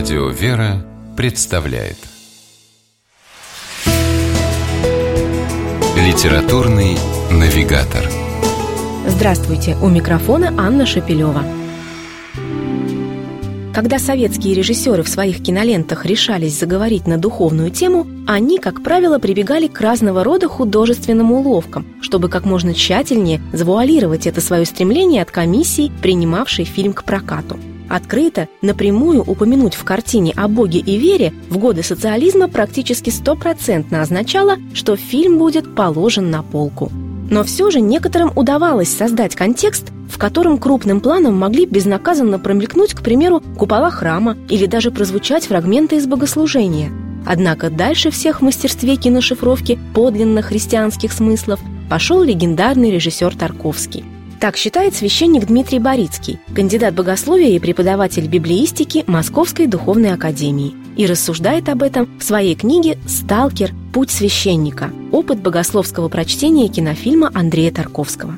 Радио «Вера» представляет Литературный навигатор Здравствуйте! У микрофона Анна Шапилева. Когда советские режиссеры в своих кинолентах решались заговорить на духовную тему, они, как правило, прибегали к разного рода художественным уловкам, чтобы как можно тщательнее завуалировать это свое стремление от комиссии, принимавшей фильм к прокату – Открыто, напрямую упомянуть в картине о Боге и вере в годы социализма практически стопроцентно означало, что фильм будет положен на полку. Но все же некоторым удавалось создать контекст, в котором крупным планом могли безнаказанно промелькнуть, к примеру, купола храма или даже прозвучать фрагменты из богослужения. Однако дальше всех в мастерстве киношифровки подлинно христианских смыслов пошел легендарный режиссер Тарковский – так считает священник Дмитрий Борицкий, кандидат богословия и преподаватель библеистики Московской духовной академии. И рассуждает об этом в своей книге «Сталкер. Путь священника. Опыт богословского прочтения кинофильма Андрея Тарковского».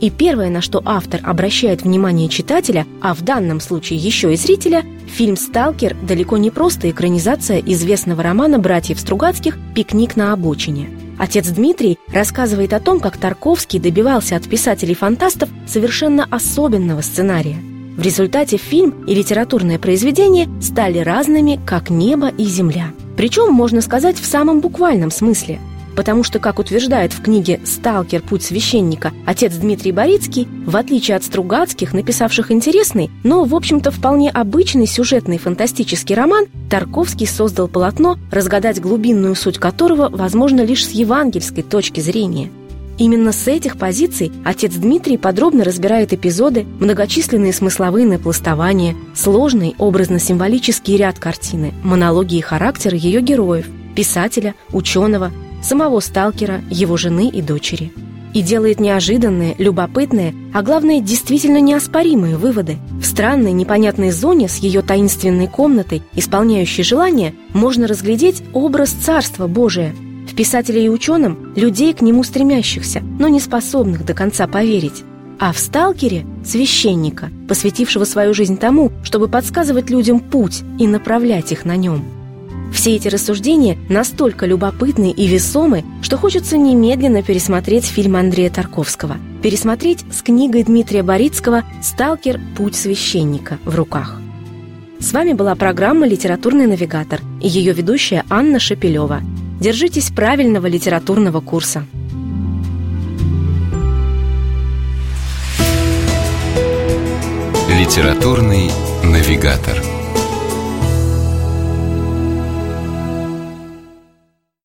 И первое, на что автор обращает внимание читателя, а в данном случае еще и зрителя, фильм «Сталкер» далеко не просто экранизация известного романа братьев Стругацких «Пикник на обочине». Отец Дмитрий рассказывает о том, как Тарковский добивался от писателей-фантастов совершенно особенного сценария. В результате фильм и литературное произведение стали разными, как небо и земля. Причем, можно сказать, в самом буквальном смысле – потому что, как утверждает в книге «Сталкер. Путь священника» отец Дмитрий Борицкий, в отличие от Стругацких, написавших интересный, но, в общем-то, вполне обычный сюжетный фантастический роман, Тарковский создал полотно, разгадать глубинную суть которого возможно лишь с евангельской точки зрения – Именно с этих позиций отец Дмитрий подробно разбирает эпизоды, многочисленные смысловые напластования, сложный образно-символический ряд картины, монологи и характер ее героев, писателя, ученого, самого сталкера, его жены и дочери. И делает неожиданные, любопытные, а главное, действительно неоспоримые выводы. В странной, непонятной зоне с ее таинственной комнатой, исполняющей желания, можно разглядеть образ Царства Божия. В писателе и ученом – людей к нему стремящихся, но не способных до конца поверить. А в «Сталкере» – священника, посвятившего свою жизнь тому, чтобы подсказывать людям путь и направлять их на нем – все эти рассуждения настолько любопытны и весомы, что хочется немедленно пересмотреть фильм Андрея Тарковского. Пересмотреть с книгой Дмитрия Борицкого «Сталкер. Путь священника» в руках. С вами была программа «Литературный навигатор» и ее ведущая Анна Шепелева. Держитесь правильного литературного курса. Литературный навигатор.